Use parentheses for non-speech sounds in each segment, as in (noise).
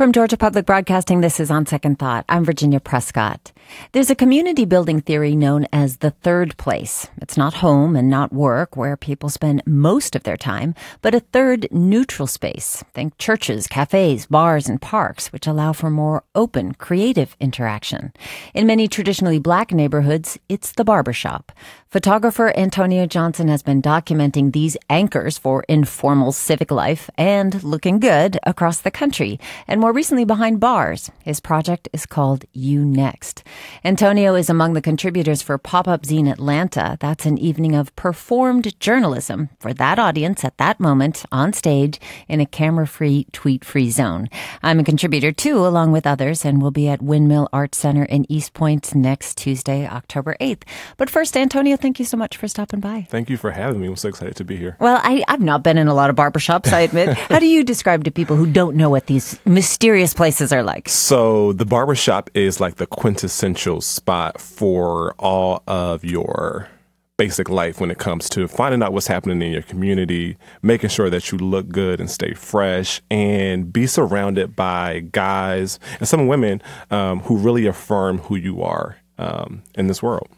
From Georgia Public Broadcasting, this is On Second Thought. I'm Virginia Prescott. There's a community building theory known as the third place. It's not home and not work where people spend most of their time, but a third neutral space. Think churches, cafes, bars, and parks, which allow for more open, creative interaction. In many traditionally black neighborhoods, it's the barbershop. Photographer Antonio Johnson has been documenting these anchors for informal civic life and looking good across the country, and more recently behind bars. His project is called You Next. Antonio is among the contributors for Pop Up Zine Atlanta. That's an evening of performed journalism for that audience at that moment on stage in a camera free, tweet free zone. I'm a contributor too, along with others, and will be at Windmill Arts Center in East Point next Tuesday, October 8th. But first, Antonio, thank you so much for stopping by. Thank you for having me. I'm so excited to be here. Well, I, I've not been in a lot of barbershops, I admit. (laughs) How do you describe to people who don't know what these mysterious places are like? So, the barbershop is like the quintessential spot for all of your basic life when it comes to finding out what's happening in your community, making sure that you look good and stay fresh, and be surrounded by guys and some women um, who really affirm who you are um, in this world.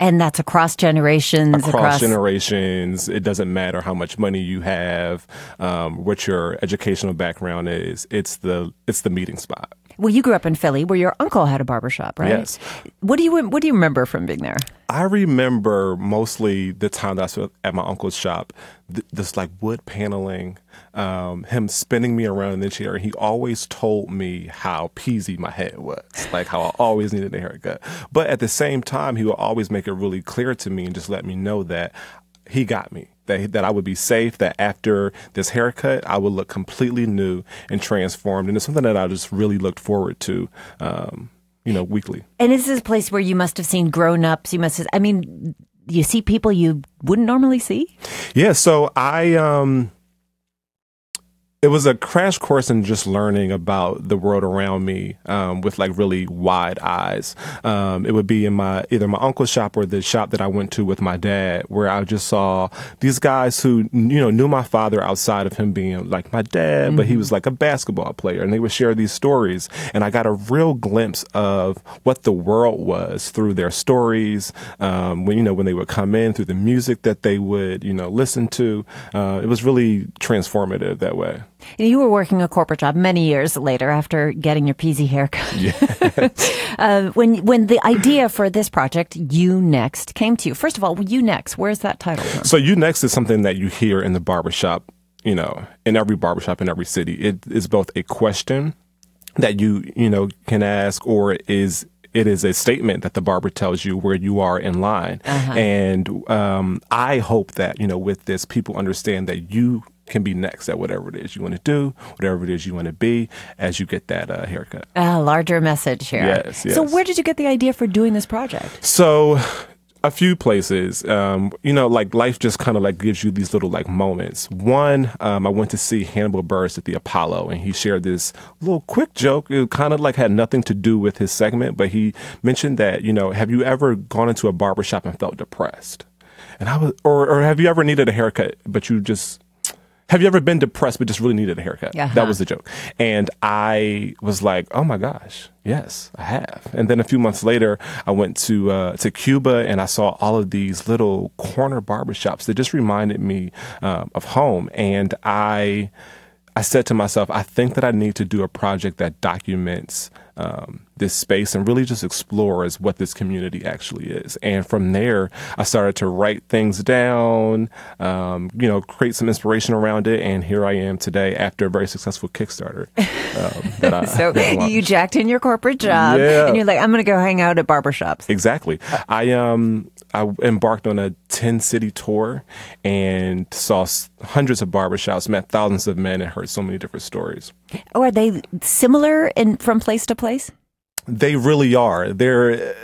And that's across generations. Across, across, generations. It doesn't matter how much money you have, um, what your educational background is. It's the it's the meeting spot. Well, you grew up in Philly, where your uncle had a barbershop, right? Yes. What do you What do you remember from being there? I remember mostly the time that I was at my uncle's shop. Th- this like wood paneling, um, him spinning me around in the chair. He always told me how peasy my head was, like how I always needed a haircut. But at the same time, he would always make it really clear to me and just let me know that he got me. That, that I would be safe, that after this haircut, I would look completely new and transformed. And it's something that I just really looked forward to, um, you know, weekly. And this is a place where you must have seen grown ups. You must have, I mean, you see people you wouldn't normally see? Yeah. So I, um, it was a crash course in just learning about the world around me um, with like really wide eyes. Um, it would be in my either my uncle's shop or the shop that I went to with my dad, where I just saw these guys who you know knew my father outside of him being like my dad, mm-hmm. but he mm-hmm. was like a basketball player, and they would share these stories, and I got a real glimpse of what the world was through their stories. Um, when you know when they would come in through the music that they would you know listen to, uh, it was really transformative that way. You were working a corporate job many years later after getting your peasy haircut. (laughs) Uh, when when the idea for this project, You Next, came to you, first of all, You Next, where's that title from? So You Next is something that you hear in the barbershop, you know, in every barbershop in every city. It is both a question that you, you know, can ask or is it is a statement that the barber tells you where you are in line. Uh-huh. And um, I hope that, you know, with this, people understand that you can be next at whatever it is you want to do, whatever it is you want to be as you get that uh, haircut. A larger message here. Yes, yes. So, where did you get the idea for doing this project? So, a few places. Um, you know, like life just kind of like gives you these little like moments. One, um, I went to see Hannibal Buress at the Apollo, and he shared this little quick joke. It kind of like had nothing to do with his segment, but he mentioned that you know, have you ever gone into a barbershop and felt depressed? And I was, or, or have you ever needed a haircut, but you just have you ever been depressed but just really needed a haircut? Yeah. That was the joke. And I was like, oh my gosh, yes, I have. And then a few months later, I went to uh, to Cuba and I saw all of these little corner barbershops that just reminded me um, of home. And I I said to myself, I think that I need to do a project that documents um, this space and really just explores what this community actually is. And from there, I started to write things down, um, you know, create some inspiration around it. And here I am today after a very successful Kickstarter. Um, (laughs) I, so you jacked in your corporate job yeah. and you're like, I'm going to go hang out at barbershops. Exactly. I, um, I embarked on a 10 city tour and saw hundreds of barbershops, met thousands of men, and heard so many different stories. Oh, are they similar in from place to place? They really are. They're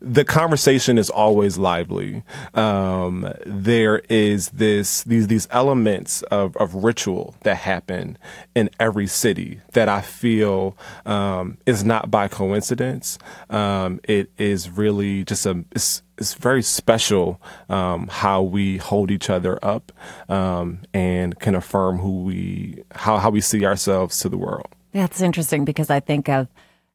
the conversation is always lively. Um, there is this these these elements of, of ritual that happen in every city that I feel um, is not by coincidence. Um, it is really just a it's, it's very special um, how we hold each other up um, and can affirm who we how how we see ourselves to the world. That's interesting because I think of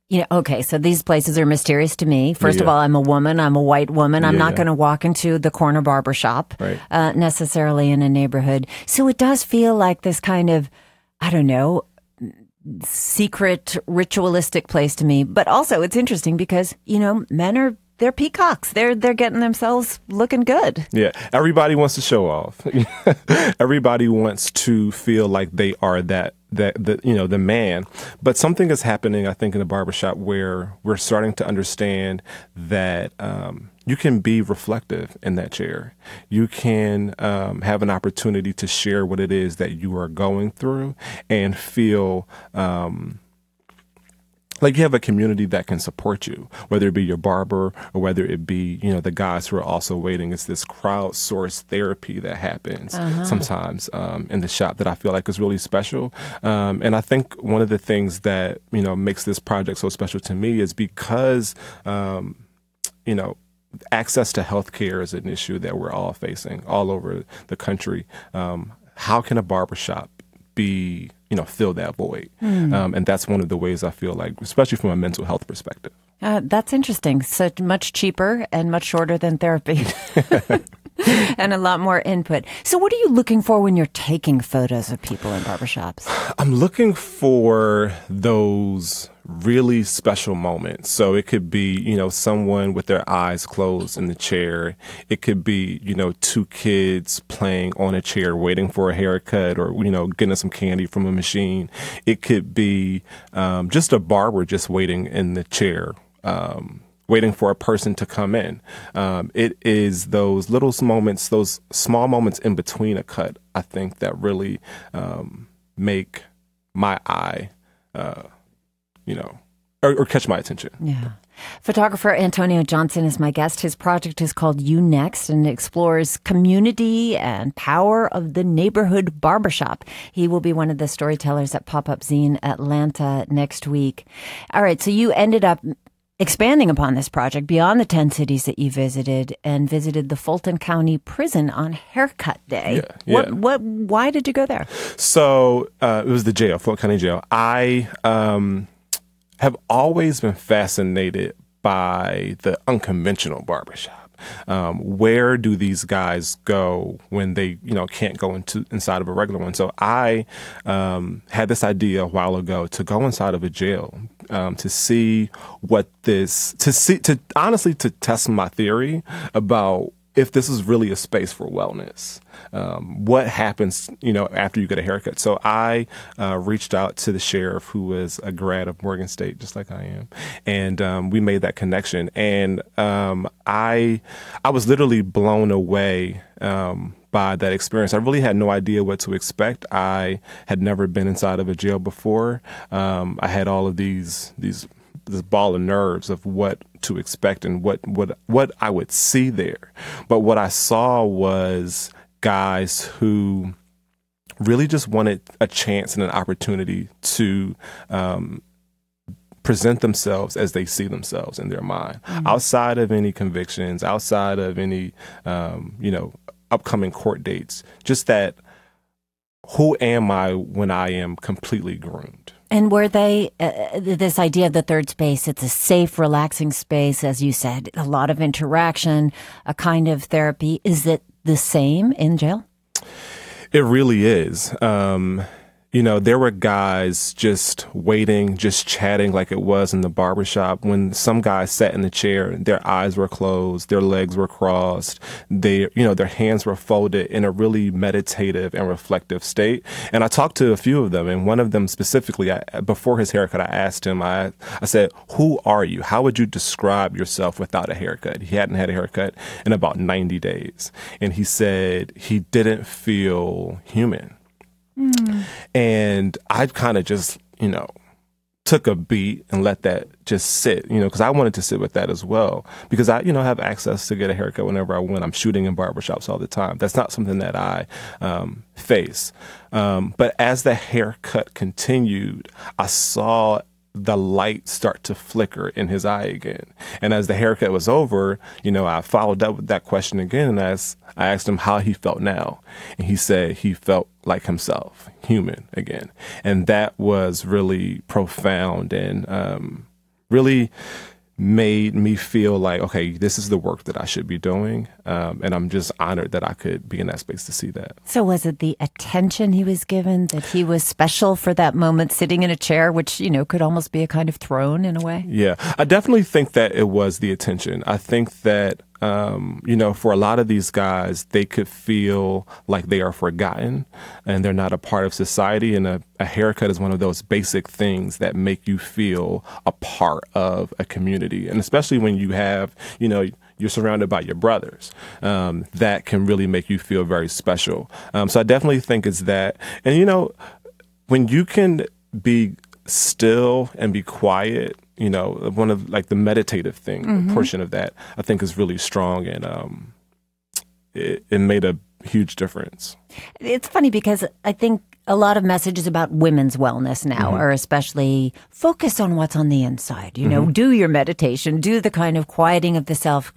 you know, okay, so these places are mysterious to me. First Yeah. of all, I'm a woman. I'm a white woman. I'm Yeah, not yeah. going to walk into the corner barber shop Right. uh, necessarily in a neighborhood. So it does feel like this kind of, I don't know, secret ritualistic place to me. But also, it's interesting because you know, men are they're peacocks. They're they're getting themselves looking good. Yeah, everybody wants to show off. (laughs) everybody wants to feel like they are that that the you know the man. But something is happening, I think, in the barbershop where we're starting to understand that um, you can be reflective in that chair. You can um, have an opportunity to share what it is that you are going through and feel. Um, like you have a community that can support you, whether it be your barber or whether it be, you know, the guys who are also waiting. It's this crowdsourced therapy that happens sometimes um, in the shop that I feel like is really special. Um, and I think one of the things that, you know, makes this project so special to me is because, um, you know, access to healthcare is an issue that we're all facing all over the country. Um, how can a barbershop be, you know, fill that void? Um, and that's one of the ways I feel like, especially from a mental health perspective. Uh, that's interesting. So much cheaper and much shorter than therapy. (laughs) (laughs) and a lot more input. So, what are you looking for when you're taking photos of people in barbershops? I'm looking for those really special moments. So it could be, you know, someone with their eyes closed in the chair. It could be, you know, two kids playing on a chair waiting for a haircut or, you know, getting some candy from a machine. It could be um, just a barber just waiting in the chair. Um, waiting for a person to come in. Um, it is those little moments, those small moments in between a cut, I think, that really um, make my eye, uh, you know, or, or catch my attention. Yeah. Photographer Antonio Johnson is my guest. His project is called You Next and explores community and power of the neighborhood barbershop. He will be one of the storytellers at Pop Up Zine Atlanta next week. All right. So you ended up expanding upon this project beyond the 10 cities that you visited and visited the Fulton County Prison on Haircut Day. Yeah, What, yeah. what, why did you go there? So uh, it was the jail, Fulton County Jail. I um, have always been fascinated by the unconventional barbershop. Um, where do these guys go when they, you know, can't go into inside of a regular one? So I um, had this idea a while ago to go inside of a jail um, to see what this, to see, to honestly to test my theory about if this is really a space for wellness. Um, what happens, you know, after you get a haircut? So I uh, reached out to the sheriff, who was a grad of Morgan State, just like I am, and um, we made that connection. And um, I, I was literally blown away. Um, by that experience. I really had no idea what to expect. I had never been inside of a jail before. Um, I had all of these these this ball of nerves of what to expect and what what what I would see there. But what I saw was guys who really just wanted a chance and an opportunity to um, present themselves as they see themselves in their mind, outside of any convictions, outside of any um, you know upcoming court dates. Just that, who am I when I am completely groomed? And were they uh, this idea of the third space? It's a safe, relaxing space, as you said, a lot of interaction, a kind of therapy. Is it the same in jail? It really is. Um, you know, there were guys just waiting, just chatting like it was in the barbershop. When some guys sat in the chair, their eyes were closed, their legs were crossed, they, you know, their hands were folded in a really meditative and reflective state. And I talked to a few of them, and one of them specifically, I, before his haircut, I asked him, I, I said, Who are you? How would you describe yourself without a haircut? He hadn't had a haircut in about 90 days. And he said he didn't feel human. And I kind of just, you know, took a beat and let that just sit, you know, because I wanted to sit with that as well. Because I, you know, have access to get a haircut whenever I want. I'm shooting in barbershops all the time. That's not something that I um, face. Um, but as the haircut continued, I saw the light start to flicker in his eye again. And as the haircut was over, you know, I followed up with that question again and asked, I asked him how he felt now. And he said he felt like himself, human again. And that was really profound and um, really made me feel like, okay, this is the work that I should be doing. Um, and I'm just honored that I could be in that space to see that. So, was it the attention he was given that he was special for that moment sitting in a chair, which, you know, could almost be a kind of throne in a way? Yeah, I definitely think that it was the attention. I think that um, you know, for a lot of these guys, they could feel like they are forgotten and they're not a part of society. And a, a, haircut is one of those basic things that make you feel a part of a community. And especially when you have, you know, you're surrounded by your brothers. Um, that can really make you feel very special. Um, so I definitely think it's that. And, you know, when you can be still and be quiet you know, one of like the meditative thing mm-hmm. portion of that, I think is really strong and um, it, it made a huge difference. It's funny because I think a lot of messages about women's wellness now mm-hmm. are especially focus on what's on the inside. You know, mm-hmm. do your meditation, do the kind of quieting of the self,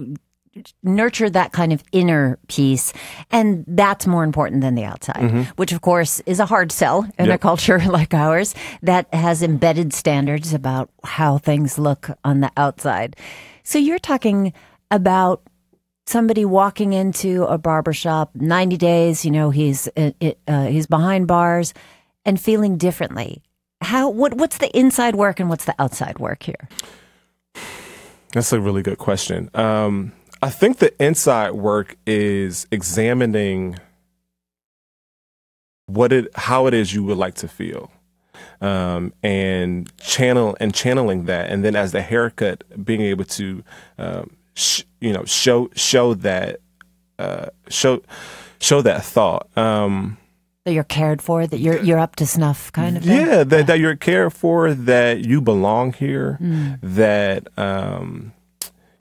nurture that kind of inner peace. And that's more important than the outside, mm-hmm. which of course is a hard sell in yep. a culture (laughs) like ours that has embedded standards about how things look on the outside. So you're talking about somebody walking into a barbershop 90 days, you know, he's, uh, uh, he's behind bars and feeling differently. How, what, what's the inside work and what's the outside work here? (sighs) That's a really good question. Um, I think the inside work is examining what it, how it is you would like to feel, um, and channel and channeling that, and then as the haircut, being able to, um, sh- you know, show show that, uh, show show that thought. Um, that you're cared for, that you're you're up to snuff, kind of. Thing? Yeah, that, that you're cared for, that you belong here, mm. that um,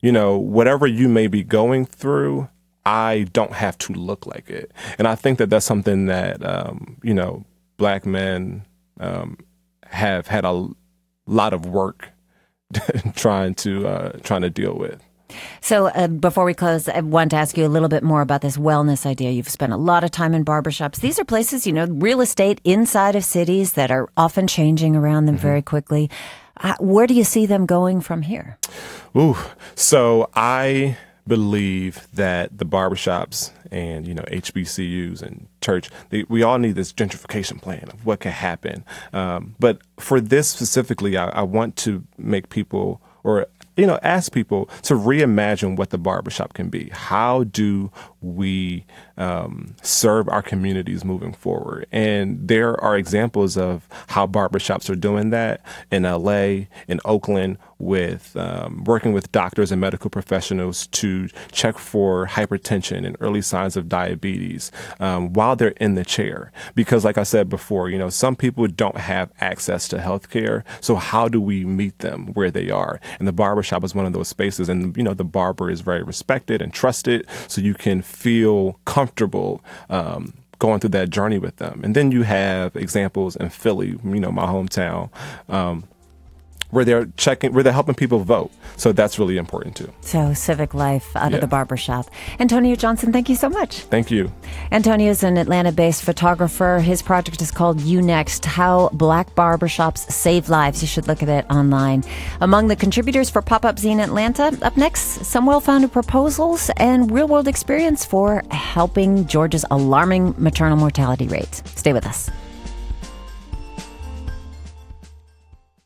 you know, whatever you may be going through, I don't have to look like it. And I think that that's something that, um, you know, black men um, have had a lot of work (laughs) trying to uh, trying to deal with. So, uh, before we close, I want to ask you a little bit more about this wellness idea. You've spent a lot of time in barbershops. These are places, you know, real estate inside of cities that are often changing around them mm-hmm. very quickly. Where do you see them going from here? Ooh, so I believe that the barbershops and you know HBCUs and church, they, we all need this gentrification plan of what can happen. Um, but for this specifically, I, I want to make people or you know, ask people to reimagine what the barbershop can be. How do we um, serve our communities moving forward? And there are examples of how barbershops are doing that in LA, in Oakland, with um, working with doctors and medical professionals to check for hypertension and early signs of diabetes um, while they're in the chair. Because, like I said before, you know, some people don't have access to health care. So, how do we meet them where they are? And the barbershop is one of those spaces. And, you know, the barber is very respected and trusted. So, you can feel comfortable. Um, going through that journey with them. And then you have examples in Philly, you know, my hometown, um, where they're checking, where they're helping people vote. So that's really important too. So civic life out yeah. of the barbershop. Antonio Johnson, thank you so much. Thank you. Antonio is an Atlanta-based photographer. His project is called You Next: How Black Barbershops Save Lives. You should look at it online. Among the contributors for Pop-Up Zine Atlanta, up next, some well-founded proposals and real-world experience for helping Georgia's alarming maternal mortality rate. Stay with us.